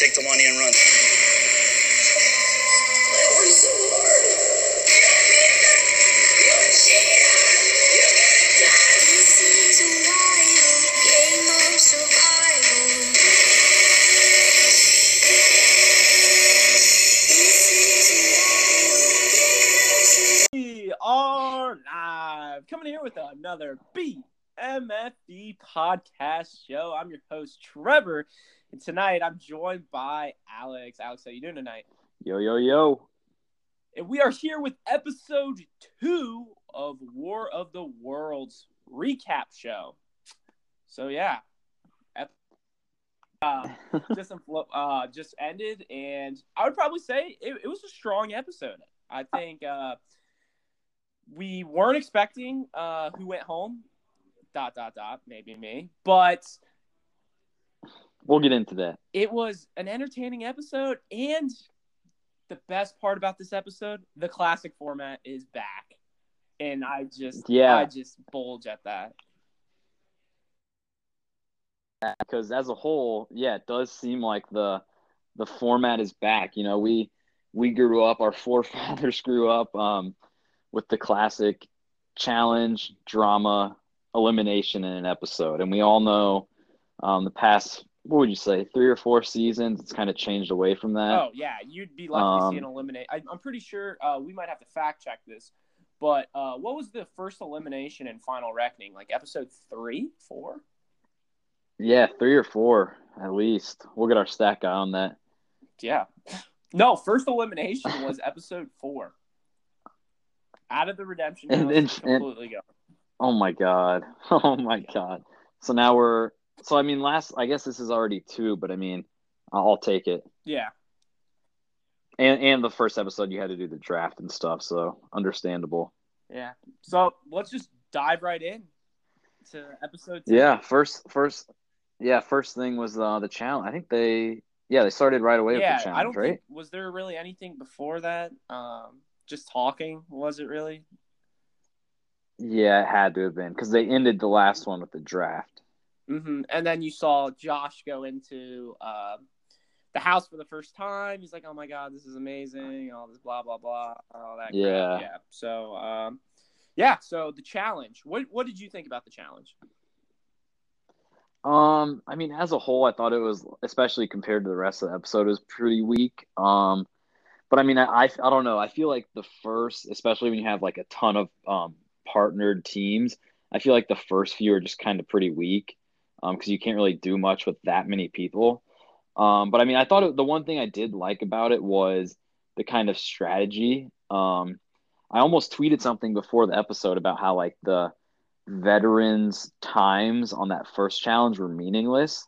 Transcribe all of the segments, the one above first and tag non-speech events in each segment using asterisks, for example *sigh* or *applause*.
take the money and run. I worked so hard. You cheater! You get done! This is a wild game of survival. This is a wild game of survival. We are live, coming here with another BMFD podcast show. I'm your host Trevor, and tonight I'm joined by Alex. Alex, how you doing tonight? Yo, yo, yo. And we are here with episode two of War of the Worlds recap show. So yeah, uh, *laughs* just uh, just ended, and I would probably say it, it was a strong episode. I think uh, we weren't expecting uh, who went home. Dot dot dot. Maybe me, but We'll get into that. it was an entertaining episode and the best part about this episode the classic format is back and i just Yeah. i just bulge at that Because as a whole, yeah, it does seem like the the format is back. You know, we we grew up, our forefathers *laughs* grew up um, with the classic challenge, drama, elimination in an episode, and we all know um, the past. What would you say? Three or four seasons. It's kind of changed away from that. oh yeah you'd be lucky to see an Um, eliminate I, i'm pretty sure uh, we might have to fact check this but uh, what was the first elimination in final reckoning like episode three four Yeah, three or four at least. We'll get our stack guy on that. yeah *laughs* no first elimination was *laughs* episode four out of the redemption And- and- and- completely go Oh my god. *laughs* Oh my god. So now we're so I mean last I guess this is already two, but I mean I'll I'll take it. yeah And and the first episode you had to do the draft and stuff, so understandable. Yeah. So let's just dive right in to episode two. Yeah, first first yeah, first thing was uh the challenge. I think they yeah, they started right away Yeah. with the challenge, I don't right? think was there really anything before that? Um, just talking was it really? Yeah, it had to have been because they ended the last one with the draft. Hmm And then you saw Josh go into uh, the house for the first time. He's like, "Oh my god, this is amazing!" All this blah blah blah, all that. crap. Yeah. Yeah. So, um, yeah. So the challenge. What What did you think about the challenge? Um, I mean, as a whole, I thought it was, especially compared to the rest of the episode, it was pretty weak. Um, but I mean, I, I, I don't know. I feel like the first, especially when you have like a ton of um, partnered teams, I feel like the first few are just kind of pretty weak um, because you can't really do much with that many people. Um, but I mean, I thought it, the one thing I did like about it was the kind of strategy. Um, I almost tweeted something before the episode about how like the veterans' times on that first challenge were meaningless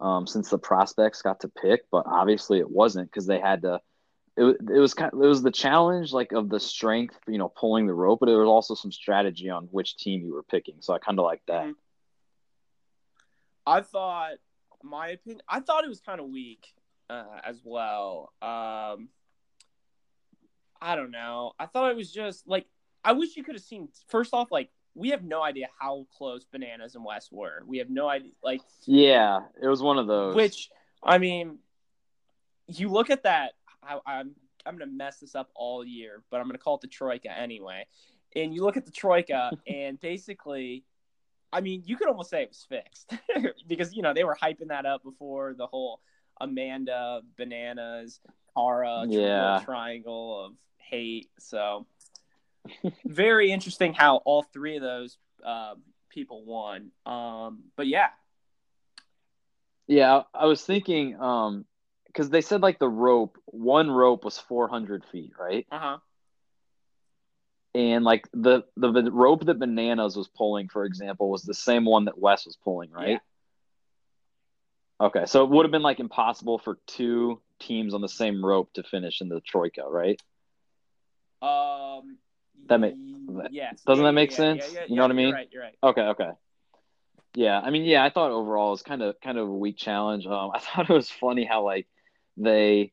um, since the prospects got to pick, but obviously it wasn't because they had to. It, it was kind. It was the challenge like of the strength, you know, pulling the rope, but there was also some strategy on which team you were picking. So I kind of like that. I thought, my opinion, I thought it was kind of weak uh, as well. Um, I don't know. I thought it was just like I wish you could have seen. First off, like we have no idea how close Bananas and West were. We have no idea. Like Yeah, it was one of those. which I mean, you look at that. I, I'm I'm gonna mess this up all year, but I'm gonna call it the troika anyway. And you look at the troika, *laughs* and basically, I mean, you could almost say it was fixed *laughs* because you know they were hyping that up before the whole Amanda bananas Tara Yeah. triangle of hate. So *laughs* very interesting how all three of those uh, people won. Um, but yeah, Yeah, I was thinking, um, because they said like the rope, one rope was 400 feet, right? uh huh. And like the, the the rope that Bananas was pulling, for example, was the same one that Wes was pulling, right? yeah. Okay, so it would have been like impossible for two teams on the same rope to finish in the troika, right? Um, That make- y- yes. doesn't Yeah, that make yeah, sense? You know what I mean? You're right. You're right. Okay, okay. Yeah, I mean, yeah, I thought overall it was kind of kind of a weak challenge. Um, *laughs* I thought it was funny how like they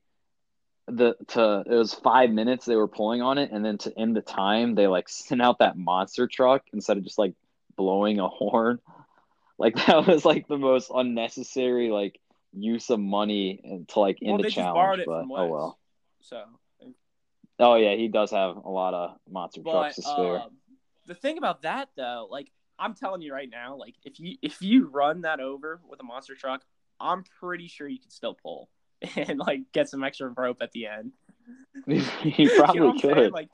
the to it was five minutes they were pulling on it, and then to end the time they like sent out that monster truck instead of just like blowing a *laughs* horn. Like that was like the most unnecessary like use of money to like in well, the challenge, but oh well. So, Oh yeah, he does have a lot of monster but trucks to spare. um, the thing about that though, like I'm telling you right now, like if you if you run that over with a monster truck, I'm pretty sure you can still pull *laughs* and like get some extra rope at the end. *laughs* he You probably know what I'm saying? could. Like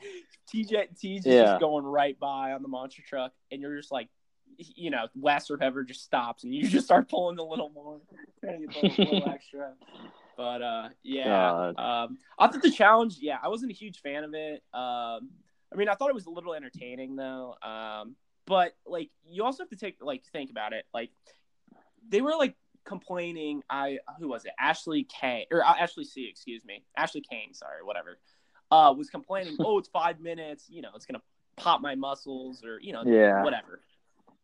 TJ T's Yeah. just going right by on the monster truck, and you're just like, you know, Wes or whoever just stops, and you *laughs* just start pulling a little more, trying to get a little, little extra. But uh, yeah, um, I thought the challenge. Yeah, I wasn't a huge fan of it. Um, I mean, I thought it was a little entertaining though. Um, but like, you also have to take like think about it. Like, they were like complaining. I who was it? Ashley K or uh, Ashley C. Excuse me, Ashley Cain. Sorry, whatever. Uh, was complaining. *laughs* oh, it's five minutes. You know, it's gonna pop my muscles or you know, Yeah. whatever.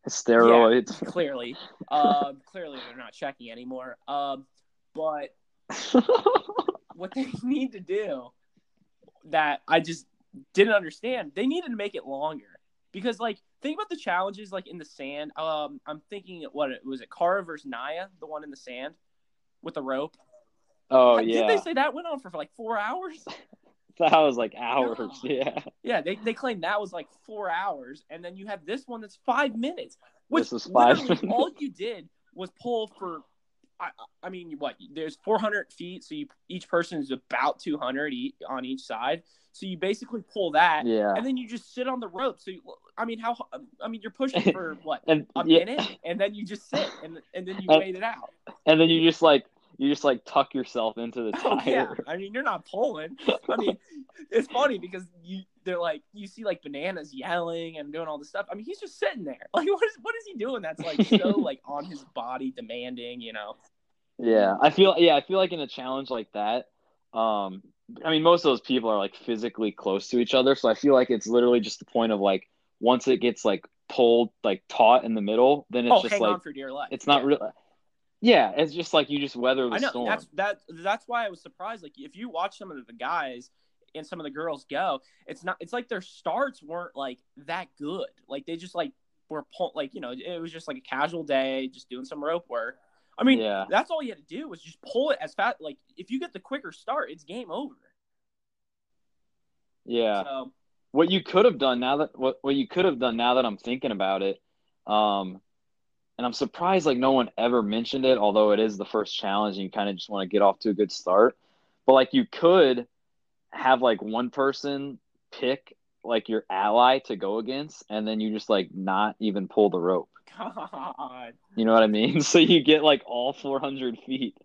Steroids. Clearly, um, *laughs* clearly they're not checking anymore. Um, but *laughs* what they need to do that I just didn't understand. They needed to make it longer because, like, think about the challenges like in the sand. Um, I'm thinking, what was it, Kara versus Naya, the one in the sand with the rope? oh Did yeah, they say that went on for like four hours? *laughs* that was like *laughs* hours. God. Yeah, Yeah, they they claim that was like four hours, and then you have this one that's five minutes. Which This was five minutes. all you did was pull for. I, I mean, what? There's 400 feet, so you each person is about 200 e- on each side. So you basically pull that, yeah. and then you just sit on the rope. So you, I mean, how? I mean, you're pushing *laughs* for what? And A yeah, minute, and then you just sit, and and then you And- wait it out. and then you just like you just like tuck yourself into the *laughs* Oh, tire. yeah, I mean, you're not pulling. I mean, it's funny because you they're like you see like bananas yelling and doing all this stuff. I mean, he's just sitting there. *laughs* Like, what is what is he doing? That's like so like on his body, demanding. You know? Yeah, I feel yeah, I feel like in a challenge like that, um, I mean most of those people are like physically close to each other, so I feel like it's literally just the point of like once it gets like pulled like taut in the middle, then it's oh, just like on for dear life. it's not Yeah. real. Yeah, it's just like you just weather the I know storm. that's that. That's why I was surprised. Like, if you watch some of the guys and some of the girls go, it's not. It's like their starts weren't like that good. Like they just like were pull, like you know it was just like a casual day, just doing some rope work. I mean, Yeah. that's all you had to do was just pull it as fast. Like if you get the quicker start, it's game over. Yeah. So What you could have done now that what what you could have done now that I'm thinking about it, um, and I'm surprised like no one ever mentioned it, although it is the first challenge and you kind of just want to get off to a good start. But like you could have like one person pick like your ally to go against, and then you just like not even pull the rope. *laughs* God, You know what I mean? *laughs* So you get like all 400 feet.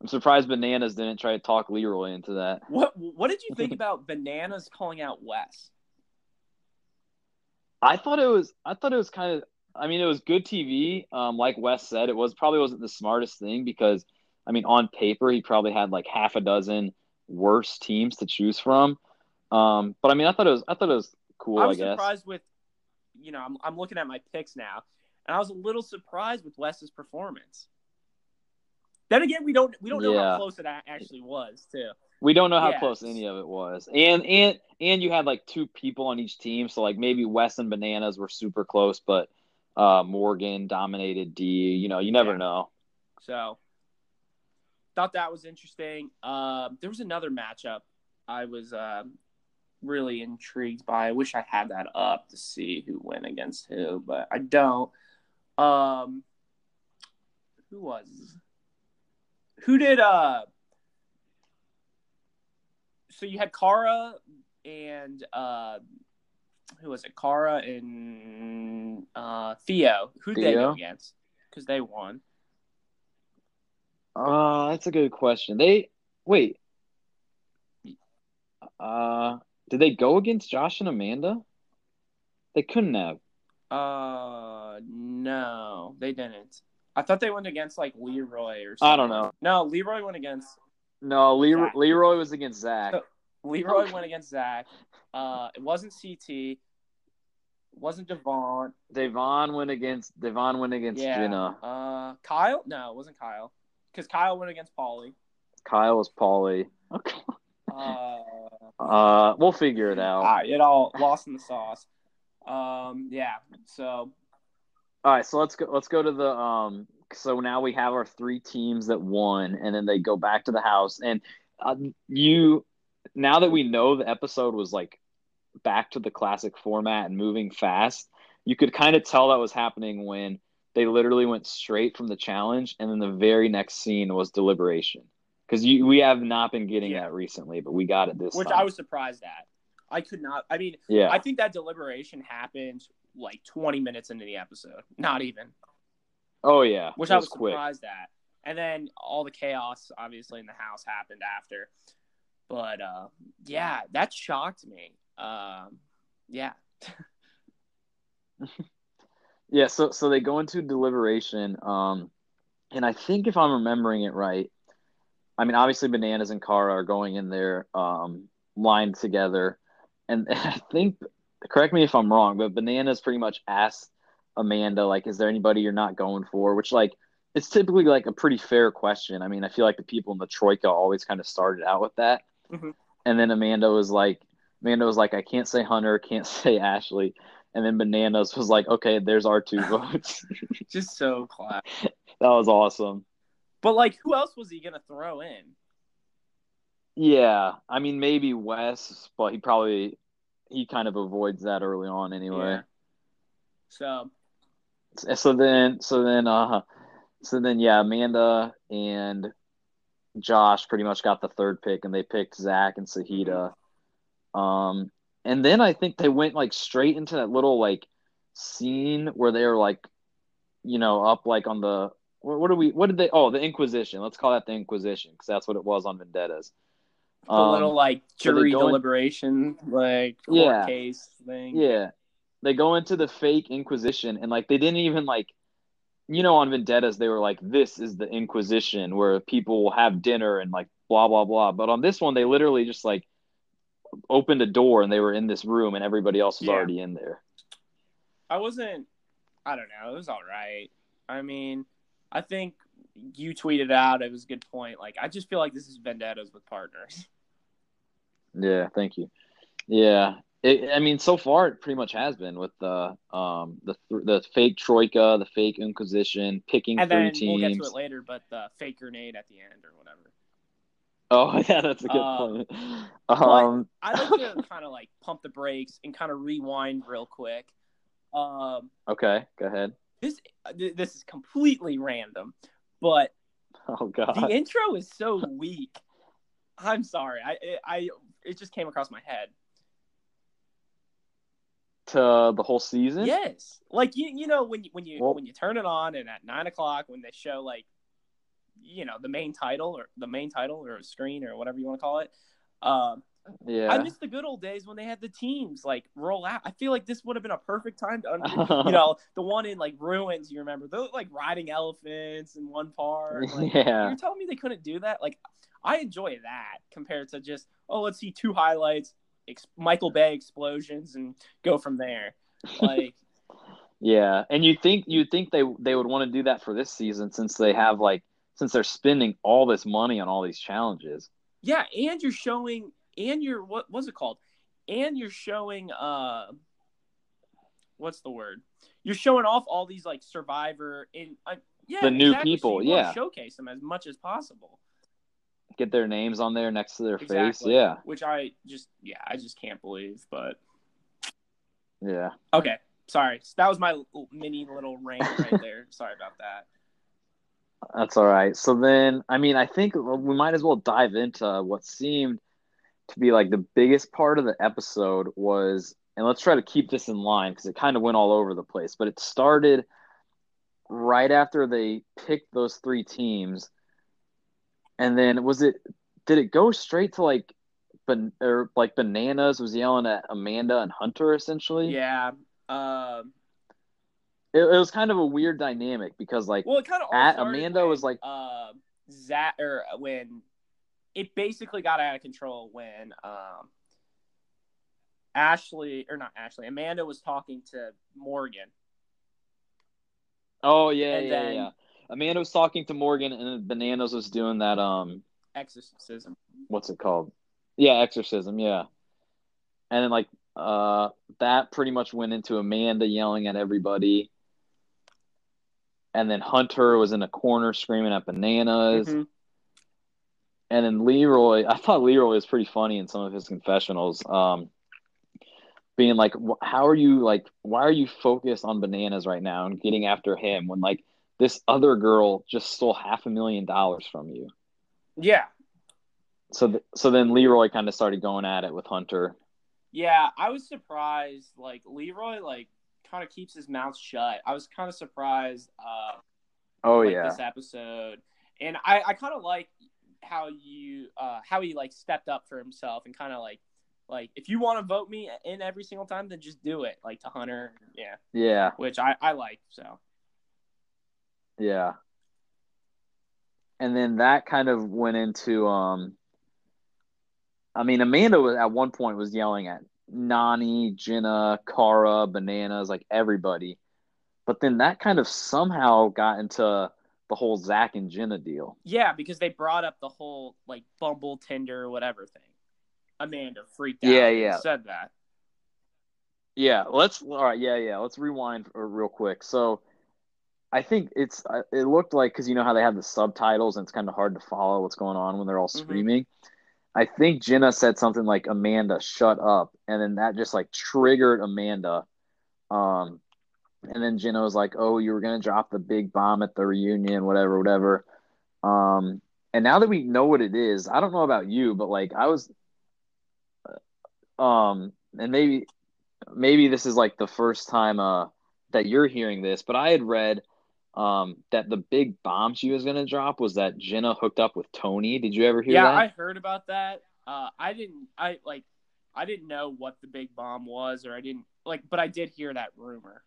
I'm surprised Bananas didn't try to talk Leroy into that. what what did you think *laughs* about bananas calling out Wes? I thought it was I thought it was kind of I mean it was good TV. Um, like Wes said, it was probably wasn't the smartest thing because I mean on paper he probably had like half a dozen worse teams to choose from. Um, but I mean I thought it was I thought it was cool. I I, was guess. surprised with, you know, I'm I'm looking at my picks now, and I was a little surprised with Wes's performance. Then again, we don't we don't know Yeah. how close it actually was too. We don't know how close any of it was, and and and you had like two people on each team, so like maybe Wes and Bananas were super close, but uh, Morgan dominated D. You know, you never Yeah. know. So thought that was interesting. Um, there was another matchup I was um, really intrigued by. I wish I had that up to see who went against who, but I don't. Um, who was? Who did? Uh, so you had Kara and uh, who was it? Kara and uh, Theo. Who did they go against? Because they won. Uh, that's a good question. They wait. Uh, did they go against Josh and Amanda? They couldn't have. Uh, no, they didn't. I thought they went against like Leroy or something. I don't know. No, Leroy went against No, Leroy, Zach. Leroy was against Zach. So- Leroy went against Zach. Uh, it wasn't CT. It wasn't Devon. Devon went against Devon went against Yeah. Jenna. Uh, Kyle? No, it wasn't Kyle. Because Kyle went against Paulie. Kyle was Paulie. Okay. Uh, Uh, we'll figure it out. ah, it all lost in the sauce. Um, yeah. So All right, so let's go. Let's go to the um so now we have our three teams that won, and then they go back to the house. And uh, you, now that we know the episode was like back to the classic format and moving fast, you could kind of tell that was happening when they literally went straight from the challenge, and then the very next scene was deliberation. Because we have not been getting Yeah. that recently, but we got it this which time. I was surprised at. I could not. I mean, yeah. I think that deliberation happened like 20 minutes into the episode, not even, oh yeah. which It I was quick. surprised at. And then all the chaos, obviously, in the house happened after. But uh, yeah, that shocked me. Um, yeah, *laughs* Yeah, so so they go into deliberation, um, and I think if I'm remembering it right, I mean obviously bananas and Kara are going in there, um, lined together, and *laughs* I think correct me if I'm wrong, but bananas pretty much asked Amanda like, "Is there anybody you're not going for?" Which like it's typically like a pretty fair question. I mean, I feel like the people in the troika always kind of started out with that, Mhm. and then Amanda was like, Amanda was like, "I can't say Hunter, *laughs* can't say Ashley." And then Bananas was like, okay, there's our two *laughs* votes. just so class. that was awesome. But like, who else was he gonna throw in? Yeah. I mean, maybe Wes, but he probably, he kind of avoids that early on anyway. Yeah. So So then, so then, uh, so then, yeah, Amanda and Josh pretty much got the third pick and they picked Zach and Sahita. Um, and then I think they went like straight into that little like scene where they were like, you know, up like on the what, what do we what did they oh the Inquisition let's call that the Inquisition because that's what it was on Vendettas. the Um, little like so jury in- deliberation, like court Yeah. case thing. Yeah. They go into the fake Inquisition and like they didn't even like you know on Vendettas they were like this is the Inquisition where people will have dinner and like blah blah blah. But on this one they literally just like opened a door and they were in this room and everybody else was Yeah. already in there. I wasn't. I don't know. It was all right. I mean, I think you tweeted out. It was a good point. Like, I just feel like this is vendettas with partners. Yeah, thank you. Yeah. It, I mean, so far it pretty much has been with the um the the fake troika, the fake Inquisition, picking And three teams. we'll get to it later, but the fake grenade at the end or whatever. Oh *laughs* yeah, that's a good Uh, point. Um, I like to *laughs* kind of like pump the brakes and kind of rewind real quick. Um, okay, go ahead. This this is completely random, but Oh god. the intro is so weak. I'm sorry. I I it just came across my head. to the whole season? Yes, like you you know when you when you Well- when you turn it on and at nine o'clock when they show like you know the main title or the main title or screen or whatever you want to call it. Um, Yeah. I miss the good old days when they had the teams like roll out. I feel like this would have been a perfect time to under, *laughs* you know the one in like ruins. You remember those like riding elephants in one part. Like, *laughs* yeah. You're telling me they couldn't do that? Like, I enjoy that compared to just oh, let's see two highlights, ex- Michael Bay explosions, and go from there. Like, *laughs* Yeah. And you think you think they they would want to do that for this season since they have like since they're spending all this money on all these challenges. yeah, and you're showing, and you're what was it called? And you're showing, uh, what's the word? You're showing off all these like Survivor and uh, yeah, The new exactly. People, wanna yeah. showcase them as much as possible. Get their names on there next to their face. Yeah. Which I just, yeah, I just can't believe. But Yeah. okay, sorry, that was my mini little rant right *laughs* there. sorry about that. That's all right. So then, I mean, I think we might as well dive into what seemed to be like the biggest part of the episode was, and let's try to keep this in line because it kind of went all over the place. But it started right after they picked those three teams, and then was it? Did it go straight to like, ban- or like bananas was yelling at Amanda and Hunter essentially? Yeah. Um. It, it was kind of a weird dynamic because like Well, it kind of At- Amanda was like- uh, Zach or when it basically got out of control when um Ashley or not Ashley Amanda was talking to Morgan. Oh yeah, And yeah, then- yeah. Amanda was talking to Morgan, and Bananas was doing that. Um, Exorcism. what's it called? Yeah, exorcism. Yeah, and then like uh, that pretty much went into Amanda yelling at everybody. and then Hunter was in a corner screaming at bananas. Mhm. And then Leroy, I thought Leroy was pretty funny in some of his confessionals. Um, being like, how are you like, why are you focused on bananas right now and getting after him when like this other girl just stole half a million dollars from you? Yeah. So, th- so then Leroy kind of started going at it with Hunter. Yeah, I was surprised. Like Leroy, like kind of keeps his mouth shut. I was kind of surprised. Uh, Oh like yeah, this episode, and I, I kind of like how you, uh, how he like stepped up for himself and kind of like, like if you want to vote me in every single time, then just do it. Like to Hunter, yeah, yeah, which I, I like. So yeah. And then that kind of went into um. I mean, Amanda was at one point was yelling at Nany, Jenna, Cara, Bananas, like everybody. But then that kind of somehow got into the whole Zach and Jenna deal. yeah, because they brought up the whole like Bumble, Tinder, whatever thing. Amanda freaked out. Yeah, and yeah. Said that. Yeah, let's all right. Yeah, yeah. Let's rewind real quick. So, I think it's uh, it looked like because you know how they have the subtitles and it's kind of hard to follow what's going on when they're all screaming. I think Jenna said something like "Amanda, shut up," and then that just like triggered Amanda. Um, and then Jenna was like, "Oh, you were gonna drop the big bomb at the reunion, whatever, whatever." Um, and now that we know what it is, I don't know about you, but like I was, um, and maybe maybe this is like the first time uh that you're hearing this, but I had read um that the big bomb she was gonna drop was that Jenna hooked up with Tony. Did you ever hear yeah, that? I heard about that. Uh, I didn't. I like. I didn't know what the big bomb was, or I didn't like. But I did hear that rumor.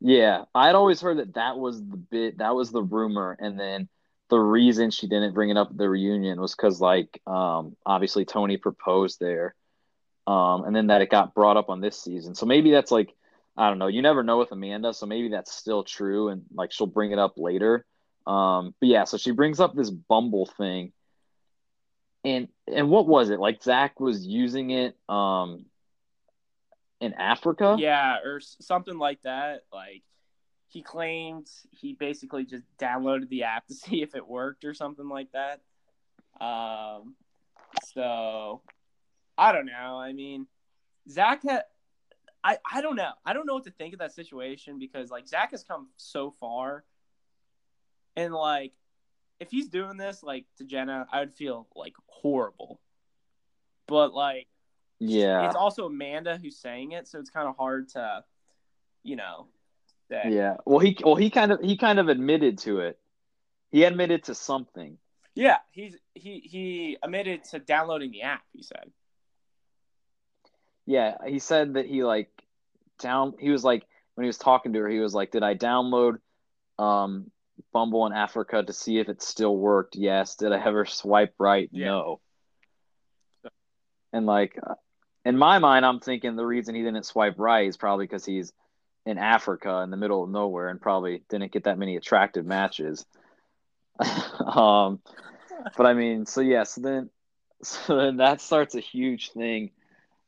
Yeah, I'd always heard that that was the bit, that was the rumor, and then the reason she didn't bring it up at the reunion was because, like, um, obviously Tony proposed there, um, and then that it got brought up on this season. So maybe that's like, I don't know. You never know with Amanda, so maybe that's still true, and like she'll bring it up later. Um, but yeah, so she brings up this Bumble thing, and and what was it? Like Zach was using it, um, in Africa. Yeah, or something like that. Like he claimed he basically just downloaded the app to *laughs* see if it worked or something like that. Um, so I don't know. I mean, Zach had. I, I don't know. I don't know what to think of that situation because like Zach has come so far, and like if he's doing this like to Jenna, I would feel like horrible. But like Yeah. it's also Amanda who's saying it, so it's kind of hard to, you know. Yeah. Well, he well he kind of he kind of admitted to it. He admitted to something. Yeah, he's he he admitted to downloading the app. He said. Yeah, he said that he like down he was like when he was talking to her, he was like, "Did I download um Bumble in Africa to see if it still worked? Yes. Did I ever swipe right? Yeah. No." And like in my mind, I'm thinking the reason he didn't swipe right is probably because he's in Africa in the middle of nowhere and probably didn't get that many attractive matches. *laughs* um, but I mean, so yeah, so then, *laughs* so then that starts a huge thing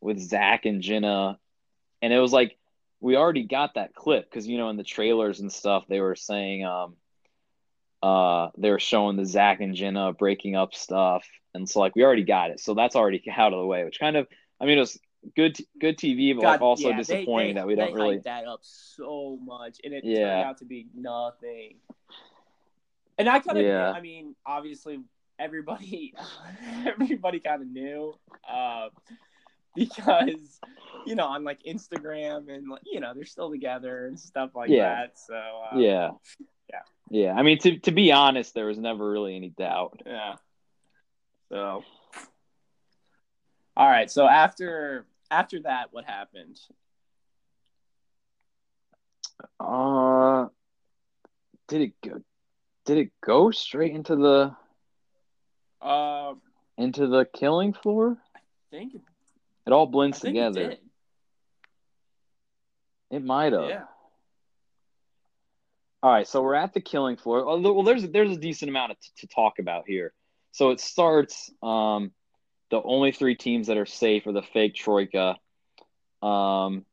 with Zach and Jenna, and it was like we already got that clip because you know in the trailers and stuff they were saying um, uh, they were showing the Zach and Jenna breaking up stuff, and so like we already got it, so that's already out of the way, which kind of, I mean, it was good, good TV, but like also yeah, disappointing they- that we don't really. that up so much, and it Yeah. turned out to be nothing. And I kind of, Yeah. I mean, obviously everybody, *laughs* everybody kind of knew, uh, because you know on like Instagram and like you know they're still together and stuff like Yeah. that. So uh, Yeah. Yeah. Yeah. I mean, to to be honest, there was never really any doubt. Yeah. So. All right. So after after that, what happened? Uh, did it go? Did it go straight into the Uh, into the killing floor? I think it, It all blends together. it It, might have. Yeah. All right, so we're at the killing floor. Well, there's there's a decent amount of, to talk about here. So it starts. Um, the only three teams that are safe are the fake troika. Um,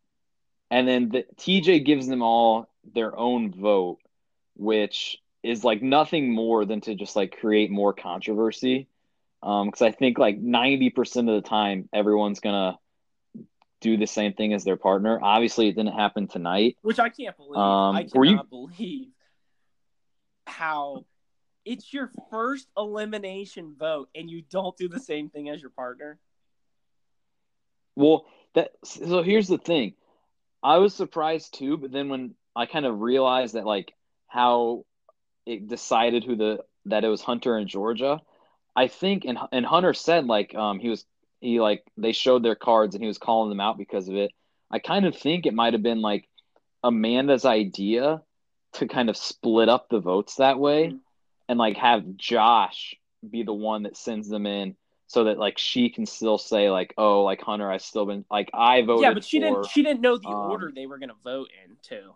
and then the, TJ gives them all their own vote, which is like nothing more than to just like create more controversy. Um, because I think like ninety percent of the time everyone's gonna do the same thing as their partner. Obviously, it didn't happen tonight. which I can't believe. Um, I were you- cannot believe how it's your first elimination vote and you don't do the same thing as your partner. Well, that so here's the thing. I was surprised too, but then when I kind of realized that like how it decided who the that it was Hunter and Georgia, I think and and Hunter said like um he was he like they showed their cards and he was calling them out because of it. I kind of think it might have been like Amanda's idea to kind of split up the votes that way Mhm. And like have Josh be the one that sends them in so that like she can still say like oh like Hunter I still been like I voted yeah, but she for didn't. She didn't know the um, order they were going to vote in too.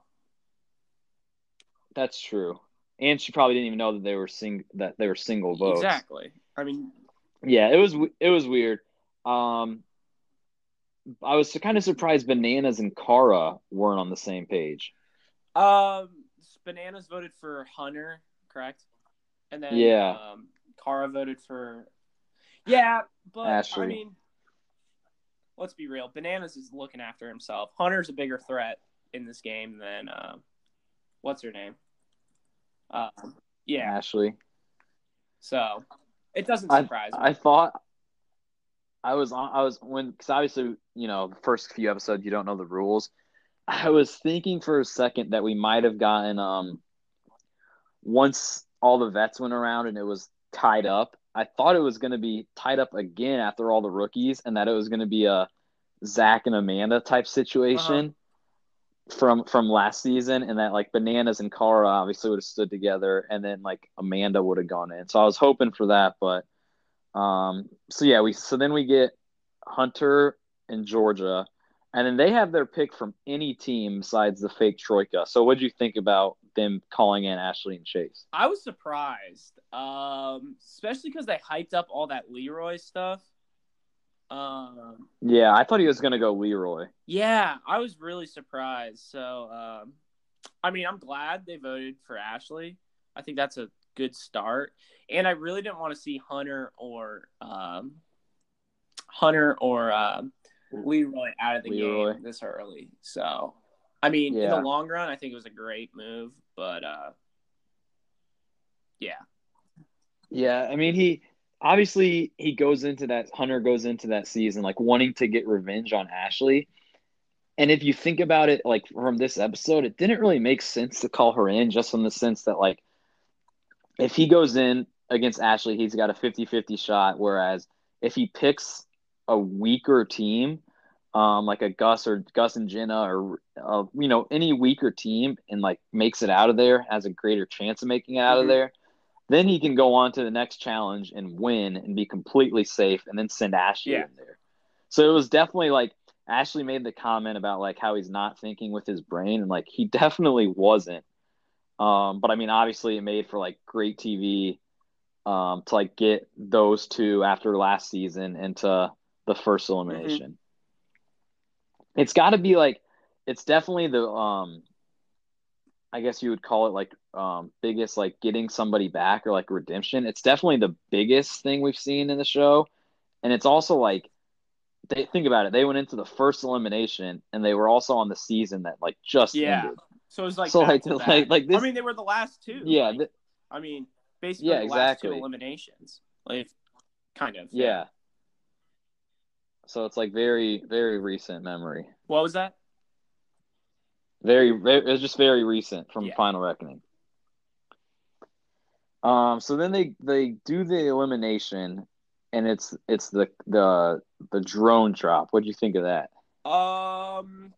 that's true and she probably didn't even know that they were sing that they were single votes Exactly. I mean, yeah it was it was weird um I was kind of surprised bananas and Kara weren't on the same page um, bananas voted for Hunter, correct? And then Yeah. um, Kara voted for. Yeah, but I mean, let's be real. Bananas is looking after himself. Hunter's a bigger threat in this game than uh, what's her name? Um, yeah. Ashley So it doesn't I- surprise me. I thought I was on. I was when because obviously you know the first few episodes you don't know the rules. I was thinking for a second that we might have gotten um once all the vets went around and it was tied up. I thought it was going to be tied up again after all the rookies, and that it was going to be a Zach and Amanda type situation from from last season, and that like Bananas and Kara obviously would have stood together, and then like Amanda would have gone in. So I was hoping for that, but um, so yeah, we so then we get Hunter and Georgia, and then they have their pick from any team besides the fake Troika. So what do you think about them calling in Ashley and Chase? I was surprised, um, especially because they hyped up all that Leroy stuff. Um, Yeah, I thought he was gonna go Leroy. yeah, I was really surprised. So, um, I mean, I'm glad they voted for Ashley. I think that's a good start, and I really didn't want to see Hunter or um, Hunter or um, Leroy out of the Leroy. game this early. So, I mean, in the long run, I think it was a great move, but uh, yeah. Yeah, I mean he obviously he goes into that Hunter goes into that season like wanting to get revenge on Ashley. And if you think about it like from this episode, it didn't really make sense to call her in just in the sense that like if he goes in against Ashley, he's got a 50-50 shot whereas if he picks a weaker team um like a Gus or Gus and Jenna or uh, you know any weaker team and like makes it out of there has a greater chance of making it out Mhm. of there then he can go on to the next challenge and win and be completely safe and then send Ashley Yeah. in there. So it was definitely like Ashley made the comment about like how he's not thinking with his brain and like he *laughs* definitely wasn't. Um, but I mean obviously it made for like great TV um, to like get those two after last season into the first elimination. It's got to be like it's definitely the um I guess you would call it like um biggest like getting somebody back or like redemption. It's definitely the biggest thing we've seen in the show. And it's also like they think about it, they went into the first elimination and they were also on the season that like just Yeah. ended. So it was like So, like, like- like this- I mean, they were the last two. Yeah, like, th- I mean, basically Yeah, the last two exactly. eliminations. Like, kind of. yeah. So it's like very very recent memory. What was that? Very, very it was just very recent from Yeah. Final Reckoning. Um, so then they they do the elimination, and it's it's the the the drone drop. What do you think of that? Um,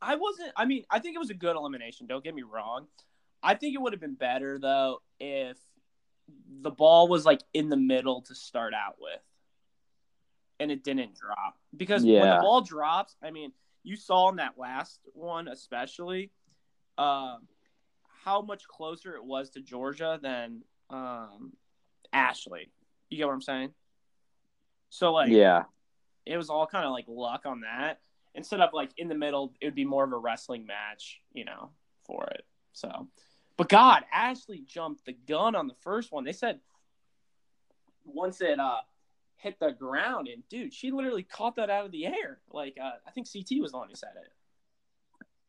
I wasn't. I mean, I think it was a good elimination. Don't get me wrong. I think it would have been better though if the ball was like in the middle to start out with, and it didn't drop. Because when the ball drops, I mean, you saw in that last one especially, um, how much closer it was to Georgia than um, Ashley. You get what I'm saying? So like, yeah, it was all kind of like luck on that. instead of like in the middle, it would be more of a wrestling match, you know, for it. So, but God, Ashley jumped the gun on the first one. They said once it uh hit the ground, and dude, she literally caught that out of the air. Like uh, I think CT was the one who said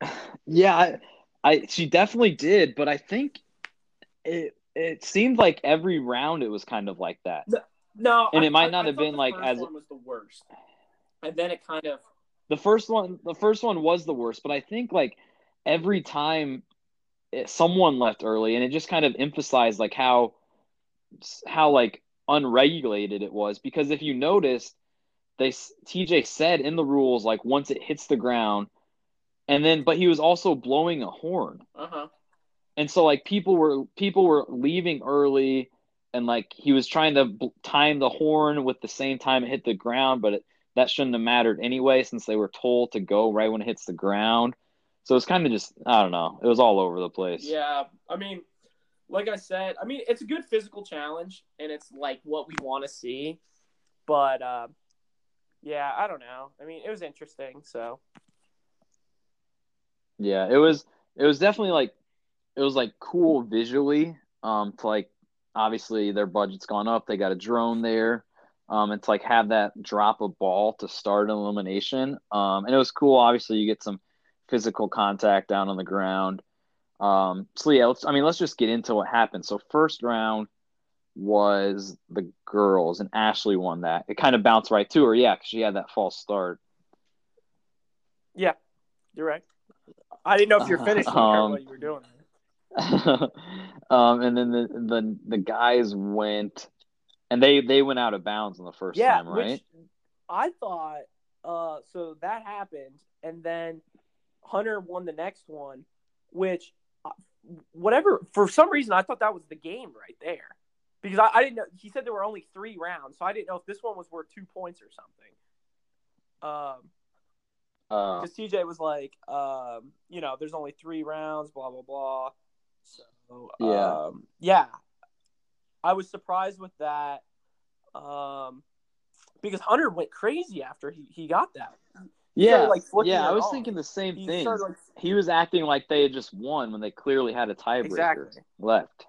it. Yeah, I, I she definitely did, but I think it it seemed like every round it was kind of like that. No, And I- it might not I have been like as- one was the worst, and then it kind of The first one, the first one was the worst, but I think like every time it, someone left early, and it just kind of emphasized like how how like unregulated it was. Because if you noticed, they TJ said in the rules like once it hits the ground, and then but he was also blowing a horn. uh huh. and so like people were people were leaving early and like he was trying to bl- time the horn with the same time it hit the ground but it, that shouldn't have mattered anyway since they were told to go right when it hits the ground so it's kind of just i don't know it was all over the place Yeah, I mean, like I said, I mean it's a good physical challenge, and it's like what we want to see. But uh, yeah, I don't know. I mean, it was interesting. So yeah it was it was definitely like it was like cool visually um to like obviously their budget's gone up they got a drone there um and to like have that drop a ball to start an elimination um and it was cool obviously you get some physical contact down on the ground um so yeah let's i mean let's just get into what happened so first round was the girls and ashley won that it kind of bounced right to her yeah because she had that false start yeah, you're right. I didn't know if you're finished *laughs* Um, what you were doing. *laughs* um, and then the, the the guys went, and they they went out of bounds on the first yeah, time, right? which I thought. Uh, so that happened, and then Hunter won the next one, which, whatever. For some reason, I thought that was the game right there, because I, I didn't know. He said there were only three rounds, so I didn't know if this one was worth two points or something. Um, Uh, because TJ was like, um, you know, there's only three rounds, blah blah blah. So Yeah. um, yeah, I was surprised with that, um, because Hunter went crazy after he, he got that. Yeah, like, yeah. I was off. thinking the same He thing. started like He was acting like they had just won when they clearly had a tiebreaker Exactly. left.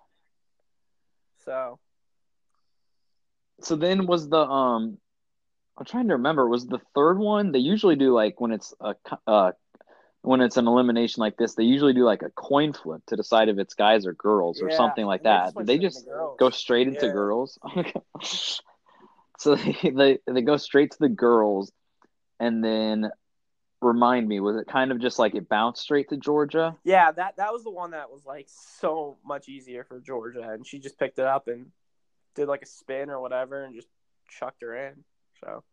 so. So then was the um, I'm trying to remember. Was the third one? They usually do like when it's a uh, when it's an elimination like this, they usually do like a coin flip to decide if it's guys or girls or something like they that. Did they just go straight into Yeah. girls? *laughs* so they, they they go straight to the girls, and then remind me, was it kind of just like it bounced straight to Georgia? Yeah, that that was the one that was like so much easier for Georgia, and she just picked it up and did like a spin or whatever, and just chucked her in. So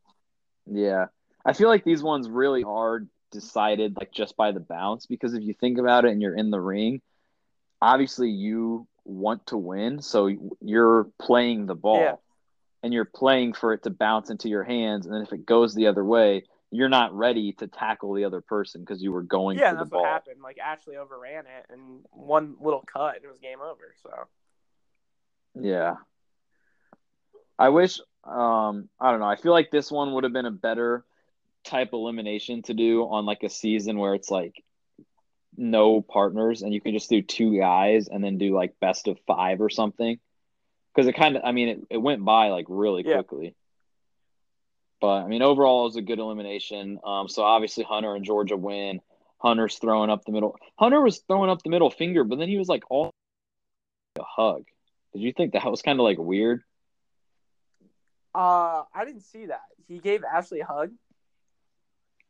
Yeah. I feel like these ones really are decided like just by the bounce because if you think about it and you're in the ring, obviously you want to win, so you're playing the ball. Yeah. And you're playing for it to bounce into your hands and then if it goes the other way, you're not ready to tackle the other person because you were going yeah, for the that's ball. what happened. Like Ashley overran it, and one little cut, and it was game over. So Yeah. I wish um I don't know. I feel like this one would have been a better type elimination to do on like a season where it's like no partners and you can just do two guys and then do like best of 5 or something. Cuz it kind of I mean it, it went by like really Yeah. quickly. But I mean overall it was a good elimination. Um so obviously Hunter and Georgia win. Hunter's throwing up the middle. Hunter was throwing up the middle finger, but then he was like all a hug. Did you think that was kind of like weird? uh, I didn't see that. He gave Ashley a hug.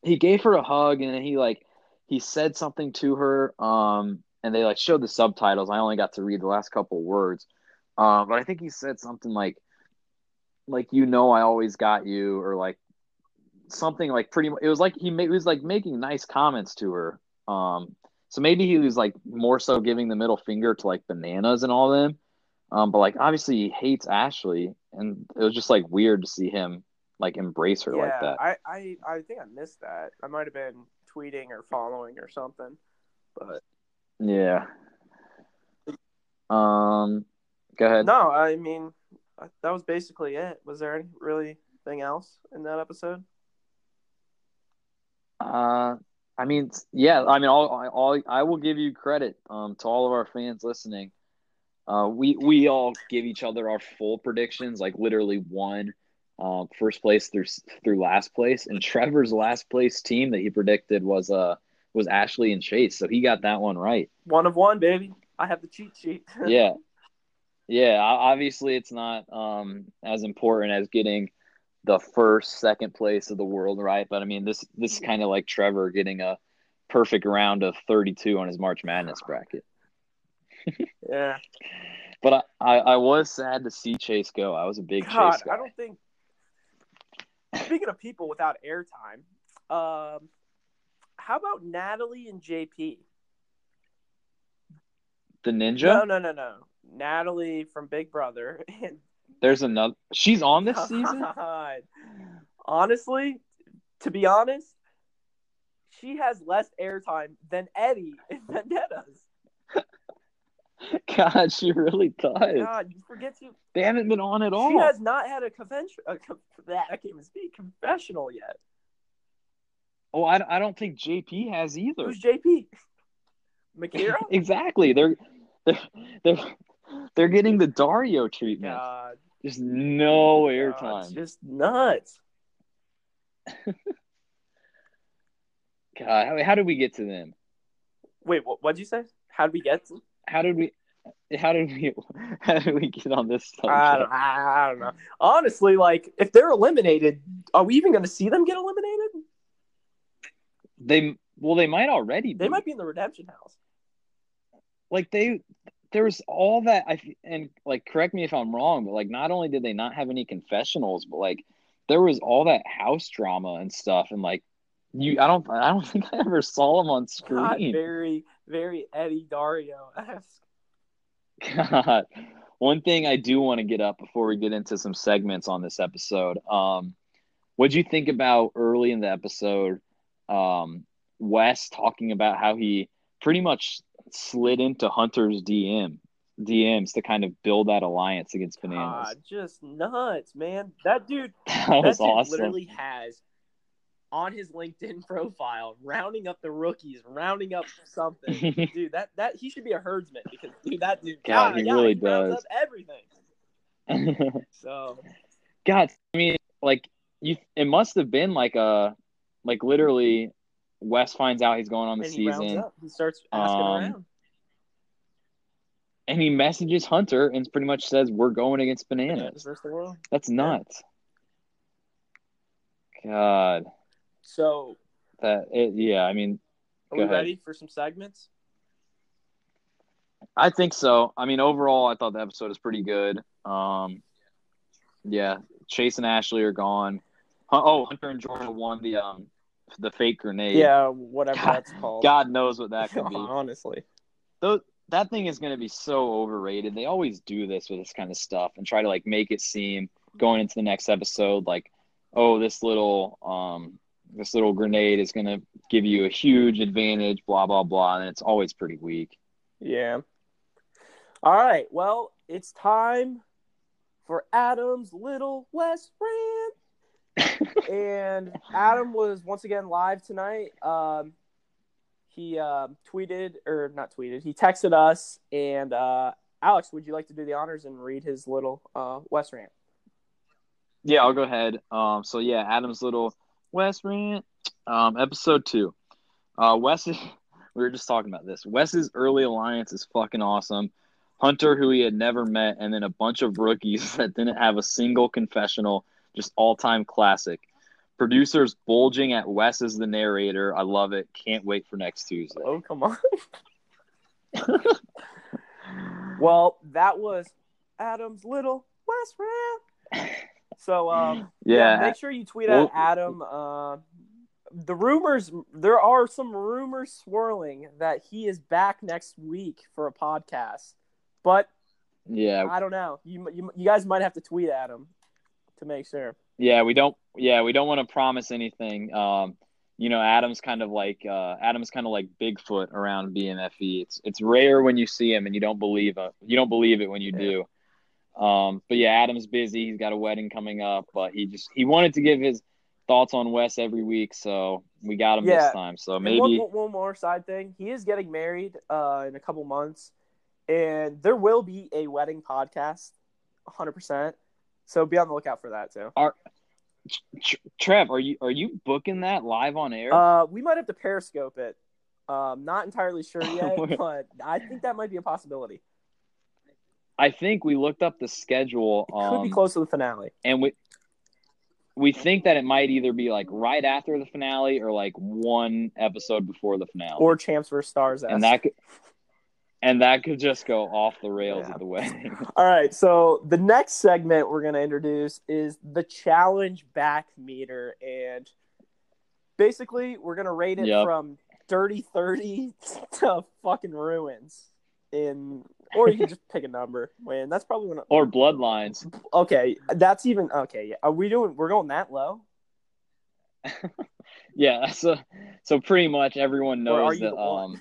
he gave her a hug and then he like he said something to her um and they like showed the subtitles i only got to read the last couple words um but i think he said something like like you know i always got you or like something like pretty much it was like he, ma- he was like making nice comments to her um so maybe he was like more so giving the middle finger to like bananas and all them um but like obviously he hates ashley and it was just like weird to see him like embrace her yeah, like that I, I, I think I missed that. I might have been tweeting or following or something. But Yeah. Um, go ahead. no, I mean that was basically it. Was there any really thing else in that episode? Uh, I mean, yeah. I mean, all, all I will give you credit um, to all of our fans listening. Uh, we we all give each other our full predictions, like literally one um, first place through through last place, and Trevor's last place team that he predicted was uh was Ashley and Chase, so he got that one right. One of one, baby. I have the cheat sheet. *laughs* yeah, yeah. Obviously, it's not um as important as getting the first, second place of the world right, but I mean this this is kind of like Trevor getting a perfect round of 32 on his March Madness bracket. *laughs* yeah. But I, I, I, was sad to see Chase go. I was a big God, Chase guy. I don't think. Speaking of people without airtime, um, how about Natalie and JP? The ninja? No, no, no, no. Natalie from Big Brother. *laughs* There's another. She's on this season. Honestly, to be honest, she has less airtime than Eddie *laughs* in Vendettas. *laughs* God, she really does. God, you forget to. They haven't been on at all. She has not had a convention. A, that I can't even speak confessional yet. Oh, I, I don't think JP has either. Who's JP? Makira? exactly. They're they're they're they're getting the Dario treatment. God. Just no airtime. Just nuts. *laughs* God, how, how did we get to them? Wait, what? What'd you say? How did we get? To... How did we? How did we? *laughs* How did we get on this? I don't, I don't know. Honestly, like if they're eliminated, are we even going to see them get eliminated? They well, they might already. Be. They might be in the redemption house. Like they, there was all that I and like correct me if I'm wrong, but like not only did they not have any confessionals, but like there was all that house drama and stuff, and like you, I don't, I don't *laughs* think I ever saw them on screen. God, very, very Eddie Dario esque. God, one thing I do want to get up before we get into some segments on this episode. Um, what'd you think about early in the episode? Um, Wes talking about how he pretty much slid into Hunter's DM DMs to kind of build that alliance against ah, Bananas. God, just nuts, man. That dude, *laughs* that, that dude awesome. literally has on his LinkedIn *laughs* profile, rounding up the rookies, rounding up something. *laughs* dude, that that he should be a herdsman because dude, that dude, God, God he yeah, really he does everything. so, God, I mean, like you, it must have been like a, like literally, Wes finds out he's going on the and he season. Up. He starts asking Um, around. and he messages Hunter and pretty much says, "We're going against Bananas bananas." the world. That's nuts. God, So, that it, yeah. I mean, are we ahead. ready for some segments? I think so. I mean, overall, I thought the episode was pretty good. Um, yeah, Chase and Ashley are gone. Oh, Hunter and Jordan won the um the fake grenade. Yeah, whatever God- that's called. God knows what that could *laughs* be. Honestly, Though that thing is going to be so overrated. They always do this with this kind of stuff and try to like make it seem going into the next episode like, oh, this little um this little grenade is going to give you a huge advantage, blah blah blah, and it's always pretty weak. yeah. All right. Well, it's time for Adam's little Wes rant. And Adam was once again live tonight. Um, he uh, tweeted or not tweeted. He texted us and uh, Alex, would you like to do the honors and read his little uh, Wes rant? Yeah, I'll go ahead. Um, so yeah, Adam's little Wes rant, um, episode two. Uh, Wes, *laughs* we were just talking about this. Wes's early alliance is fucking awesome. Hunter, who he had never met, and then a bunch of rookies *laughs* that didn't have a single confessional, just all time classic. Producers bulging at Wes as the narrator. I love it. Can't wait for next Tuesday. Oh come on. *laughs* well, that was Adam's little Wes rant. So um, *laughs* Yeah. make sure you tweet Well- at Adam. Uh, the rumors, there are some rumors swirling that he is back next week for a podcast, but Yeah. I don't know. You, you you guys might have to tweet at him to make sure. Yeah, we don't. Yeah, we don't want to promise anything. Um, you know, Adam's kind of like uh, Adam's kind of like Bigfoot around BMFE. It's it's rare when you see him and you don't believe it. You don't believe it when you Yeah. do. Um, but yeah, Adam's busy. He's got a wedding coming up, but he just he wanted to give his thoughts on Wes every week, so we got him Yeah. this time. So maybe one, more side thing. He is getting married uh, in a couple months, and there will be a wedding podcast, 100%. So be on the lookout for that too. Tr- Trev, are you are you booking that live on air? Uh, we might have to periscope it. Um, not entirely sure *laughs* yet, but I think that might be a possibility. I think we looked up the schedule, It could be um, close to the finale. and we we think that it might either be like right after the finale or like one episode before the finale, Or Champs vs. Stars. and that could and that could just go off the rails Yeah. at the wedding. *laughs* All right, so the next segment we're going to introduce is the challenge back meter. And basically, we're going to rate it Yep. from dirty 30 *laughs* to fucking ruins. In or you can just pick a number. Man, that's probably when. or bloodlines. Okay, that's even okay. Yeah, are we doing? We're going that low? *laughs* Yeah, so so pretty much everyone knows that. Um,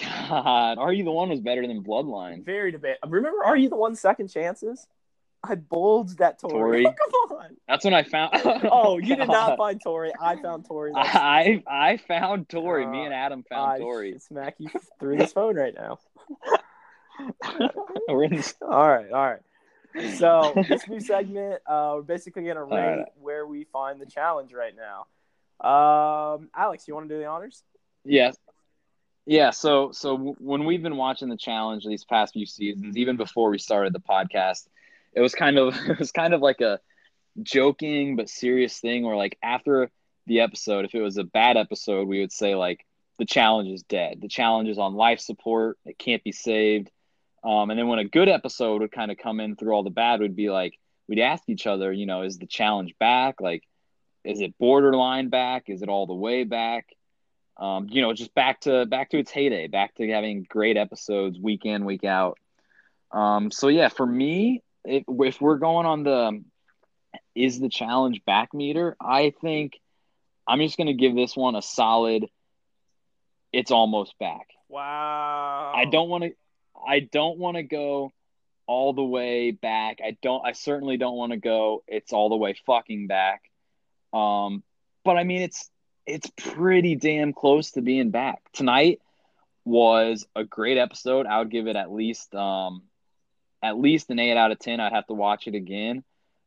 God, Are You the One was better than Bloodline. Very debate. Remember, are you the one second chances? I bulged that Tory. Tori? Oh, *laughs* come on. That's when I found. *laughs* Oh, you did not *laughs* find Tori. I found Tori. That's- I I found Tori. Me Uh, and Adam found I Tori. smack you through this phone right now. We're in this, All right, all right. So this new segment, uh, we're basically gonna rate right. where we find the challenge right now. Um, Alex, you want to do the honors? yes, yeah. So so when we've been watching the challenge these past few seasons, even before we started the podcast, it was kind of *laughs* it was kind of like a joking but serious thing. Where like after the episode, if it was a bad episode, we would say like the challenge is dead. The challenge is on life support. It can't be saved. Um, and then when a good episode would kind of come in through all the bad, would be like we'd ask each other, you know, is the challenge back? Like, is it borderline back? Is it all the way back? Um, you know, just back to back to its heyday, back to having great episodes week in, week out. Um, so yeah, for me, if, if we're going on the is the challenge back meter, I think I'm just going to give this one a solid. It's almost back. Wow. I don't want to. I don't want to go all the way back. I don't. I certainly don't want to go. It's all the way fucking back. Um, but I mean, it's it's pretty damn close to being back. Tonight was a great episode. I would give it at least um, at least an eight out of ten. I'd have to watch it again.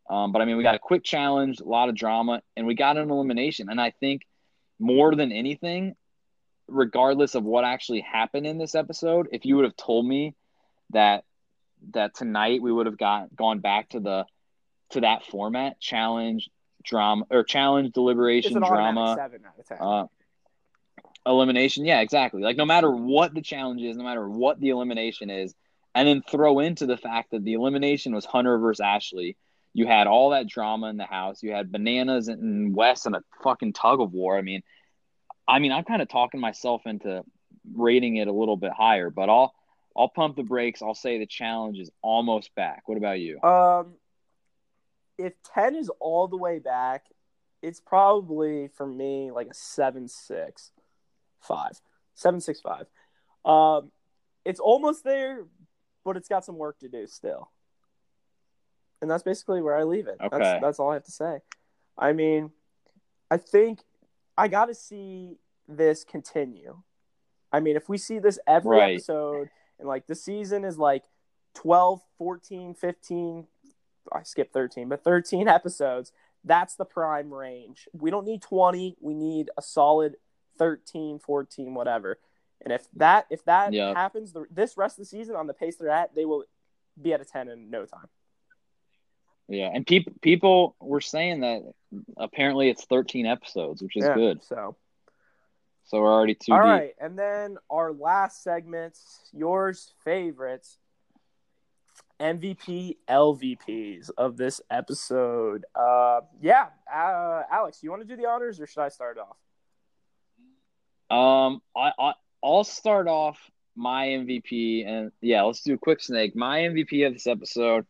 Um, but I mean, we got a quick challenge, a lot of drama, and we got an elimination. And I think more than anything, regardless of what actually happened in this episode, if you would have told me that that tonight we would have got gone back to the to that format, challenge, drama or challenge, deliberation, drama, seven out of ten. uh, elimination. Yeah, exactly. Like no matter what the challenge is, no matter what the elimination is, and then throw into the fact that the elimination was Hunter versus Ashley. You had all that drama in the house. You had bananas and Wes and a fucking tug of war. I mean, I mean, I'm kind of talking myself into rating it a little bit higher, but I'll I'll pump the brakes. I'll say the challenge is almost back. What about you? Um, if ten is all the way back, it's probably for me like a seven six five, seven six five. Um, it's almost there, but it's got some work to do still. And that's basically where I leave it. Okay. That's that's all I have to say. I mean, I think I got to see this continue. I mean, if we see this every Right. episode and like the season is like 12, 14, 15, I skipped 13, but 13 *laughs* episodes, that's the prime range. We don't need 20, we need a solid 13, 14, whatever. And if that if that Yeah. happens the, this rest of the season on the pace they're at, they will be at a 10 in no time. Yeah, and people people were saying that apparently it's 13 episodes, which is Yeah, good. So So we're already two. All deep. right, and then our last segment, yours favorites, MVP LVPs of this episode. Uh, yeah, uh, Alex, you want to do the honors, or should I start off? Um, I, I I'll start off my MVP, and yeah, let's do a quick snake. My MVP of this episode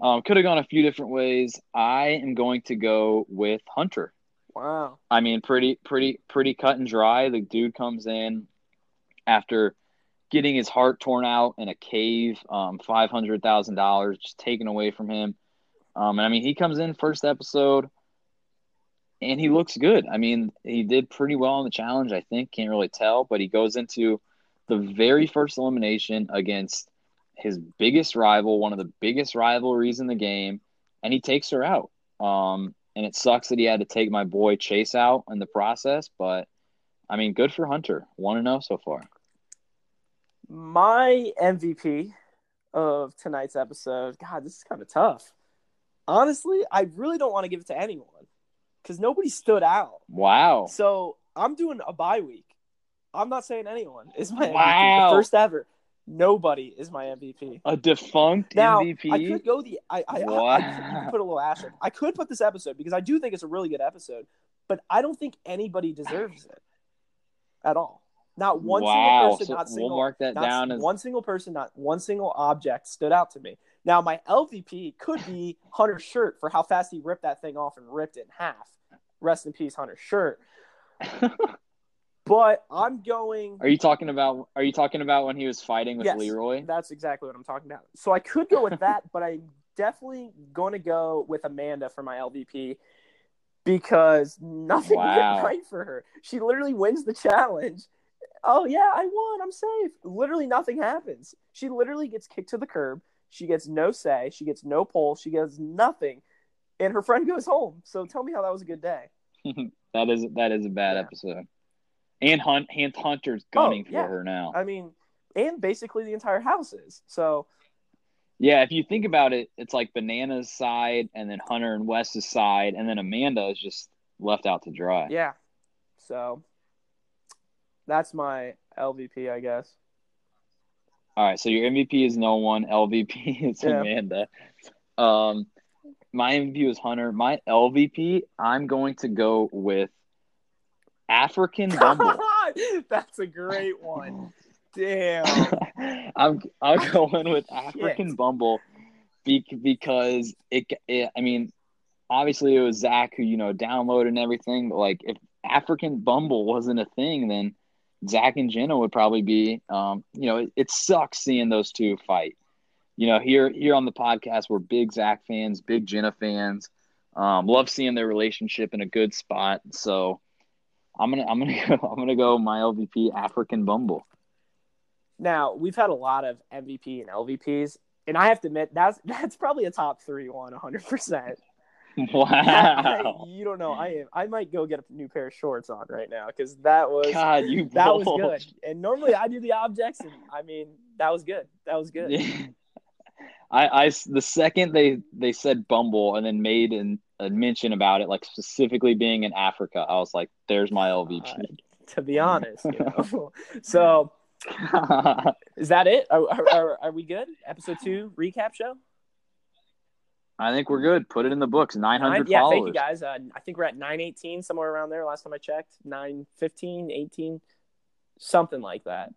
um, could have gone a few different ways. I am going to go with Hunter. Wow. I mean, pretty, pretty, pretty cut and dry. The dude comes in after getting his heart torn out in a cave, um, five hundred thousand dollars just taken away from him. Um, and I mean, he comes in first episode, and he looks good. I mean, he did pretty well on the challenge. I think can't really tell, but he goes into the very first elimination against his biggest rival, one of the biggest rivalries in the game, and he takes her out. Um, and it sucks that he had to take my boy Chase out in the process, but I mean, good for Hunter. One to know so far. My MVP of tonight's episode. God, this is kind of tough. Honestly, I really don't want to give it to anyone because nobody stood out. Wow. So I'm doing a bye week. I'm not saying anyone is my MVP. Wow. The first ever. Nobody is my MVP. A defunct Now MVP. I could go the I I, I, I could put a little asterisk. I could put this episode because I do think it's a really good episode, but I don't think anybody deserves it at all. Not one wow. single person, So not single we'll mark that not down as one single person, not one single object stood out to me. Now my LVP could be Hunter's shirt for how fast he ripped that thing off and ripped it in half. Rest in peace, Hunter's shirt. *laughs* But I'm going. Are you talking about are you talking about when he was fighting with Yes. Leroy? That's exactly what I'm talking about. So I could go with that, *laughs* but I'm definitely going to go with Amanda for my LVP because nothing Wow. went right for her. She literally wins the challenge. Oh yeah, I won. I'm safe. Literally nothing happens. She literally gets kicked to the curb. She gets no say. She gets no poll. She gets nothing, and her friend goes home. So tell me how that was a good day. *laughs* that is that is a bad Yeah. episode. And Hunt and Hunter's gunning Oh, yeah. for her now. I mean, and basically the entire house is. So Yeah, if you think about it, it's like Banana's side and then Hunter and Wes's side, and then Amanda is just left out to dry. Yeah. So that's my LVP, I guess. All right, so your MVP is no one, LVP *laughs* is Yeah. Amanda. Um, my MVP is Hunter. My LVP, I'm going to go with African *laughs* Bumble. that's a great one. Damn. *laughs* I'm I'm going with African Bumble be, because it, it. I mean, obviously it was Zach who you know downloaded and everything. But like, if African Bumble wasn't a thing, then Zach and Jenna would probably be. Um, you know, it, it sucks seeing those two fight. You know, here here on the podcast, we're big Zach fans, big Jenna fans. Um, love seeing their relationship in a good spot. So. I'm gonna I'm gonna *laughs* go I'm gonna go my LVP African Bumble. Now we've had a lot of MVP and LVPs, and I have to admit that's *laughs* that's probably a top three one, 100. percent *laughs* *laughs* Wow. You don't know. I am. I might go get a new pair of shorts on right now because that was God, you that was good. And normally I do the objects, and I mean that was good. That was good. I, I the second they they said Bumble and then made an, a mention about it, like specifically being in Africa, I was like, "There's my LVP." to be honest. You *laughs* know? so is that it? Are, are, are we good? Episode two recap show. I think we're good. Put it in the books. Nine Nine, hundred yeah, followers. thank you guys. Uh, I think we're at 918 somewhere around there. Last time I checked, 915, 18, something like that.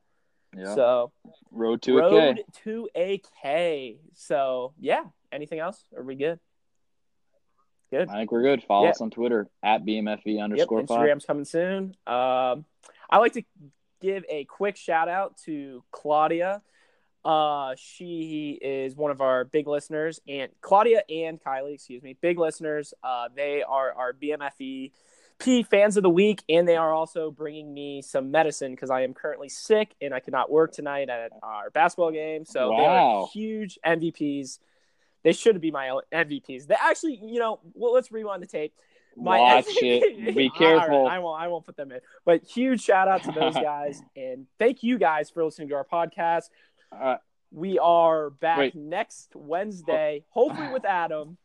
Yeah. So Road to a road K. to a K. So yeah. Anything else? Are we good? Good. I think we're good. Follow Yeah. us on Twitter at BMFE Yep, underscore pod. Instagram's coming soon. Um, I like to give a quick shout out to Claudia. Uh, she is one of our big listeners, and Claudia and Kylie, excuse me, big listeners. Uh, they are our BMFE P fans of the week, and they are also bringing me some medicine because I am currently sick and I could not work tonight at our basketball game. So they are Wow. huge MVPs. They should be my MVPs. They actually, you know, well, let's rewind the tape. My Watch MVP *laughs* it. Be All right, careful. I won't. I won't put them in. But huge shout out to those *laughs* guys, and thank you guys for listening to our podcast. Uh, We are back Wait. next Wednesday, hopefully with *laughs* Adam.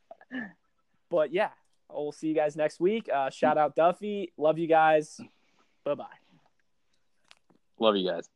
But yeah, we'll see you guys next week. Uh, shout out Duffy. Love you guys. Bye bye. love you guys.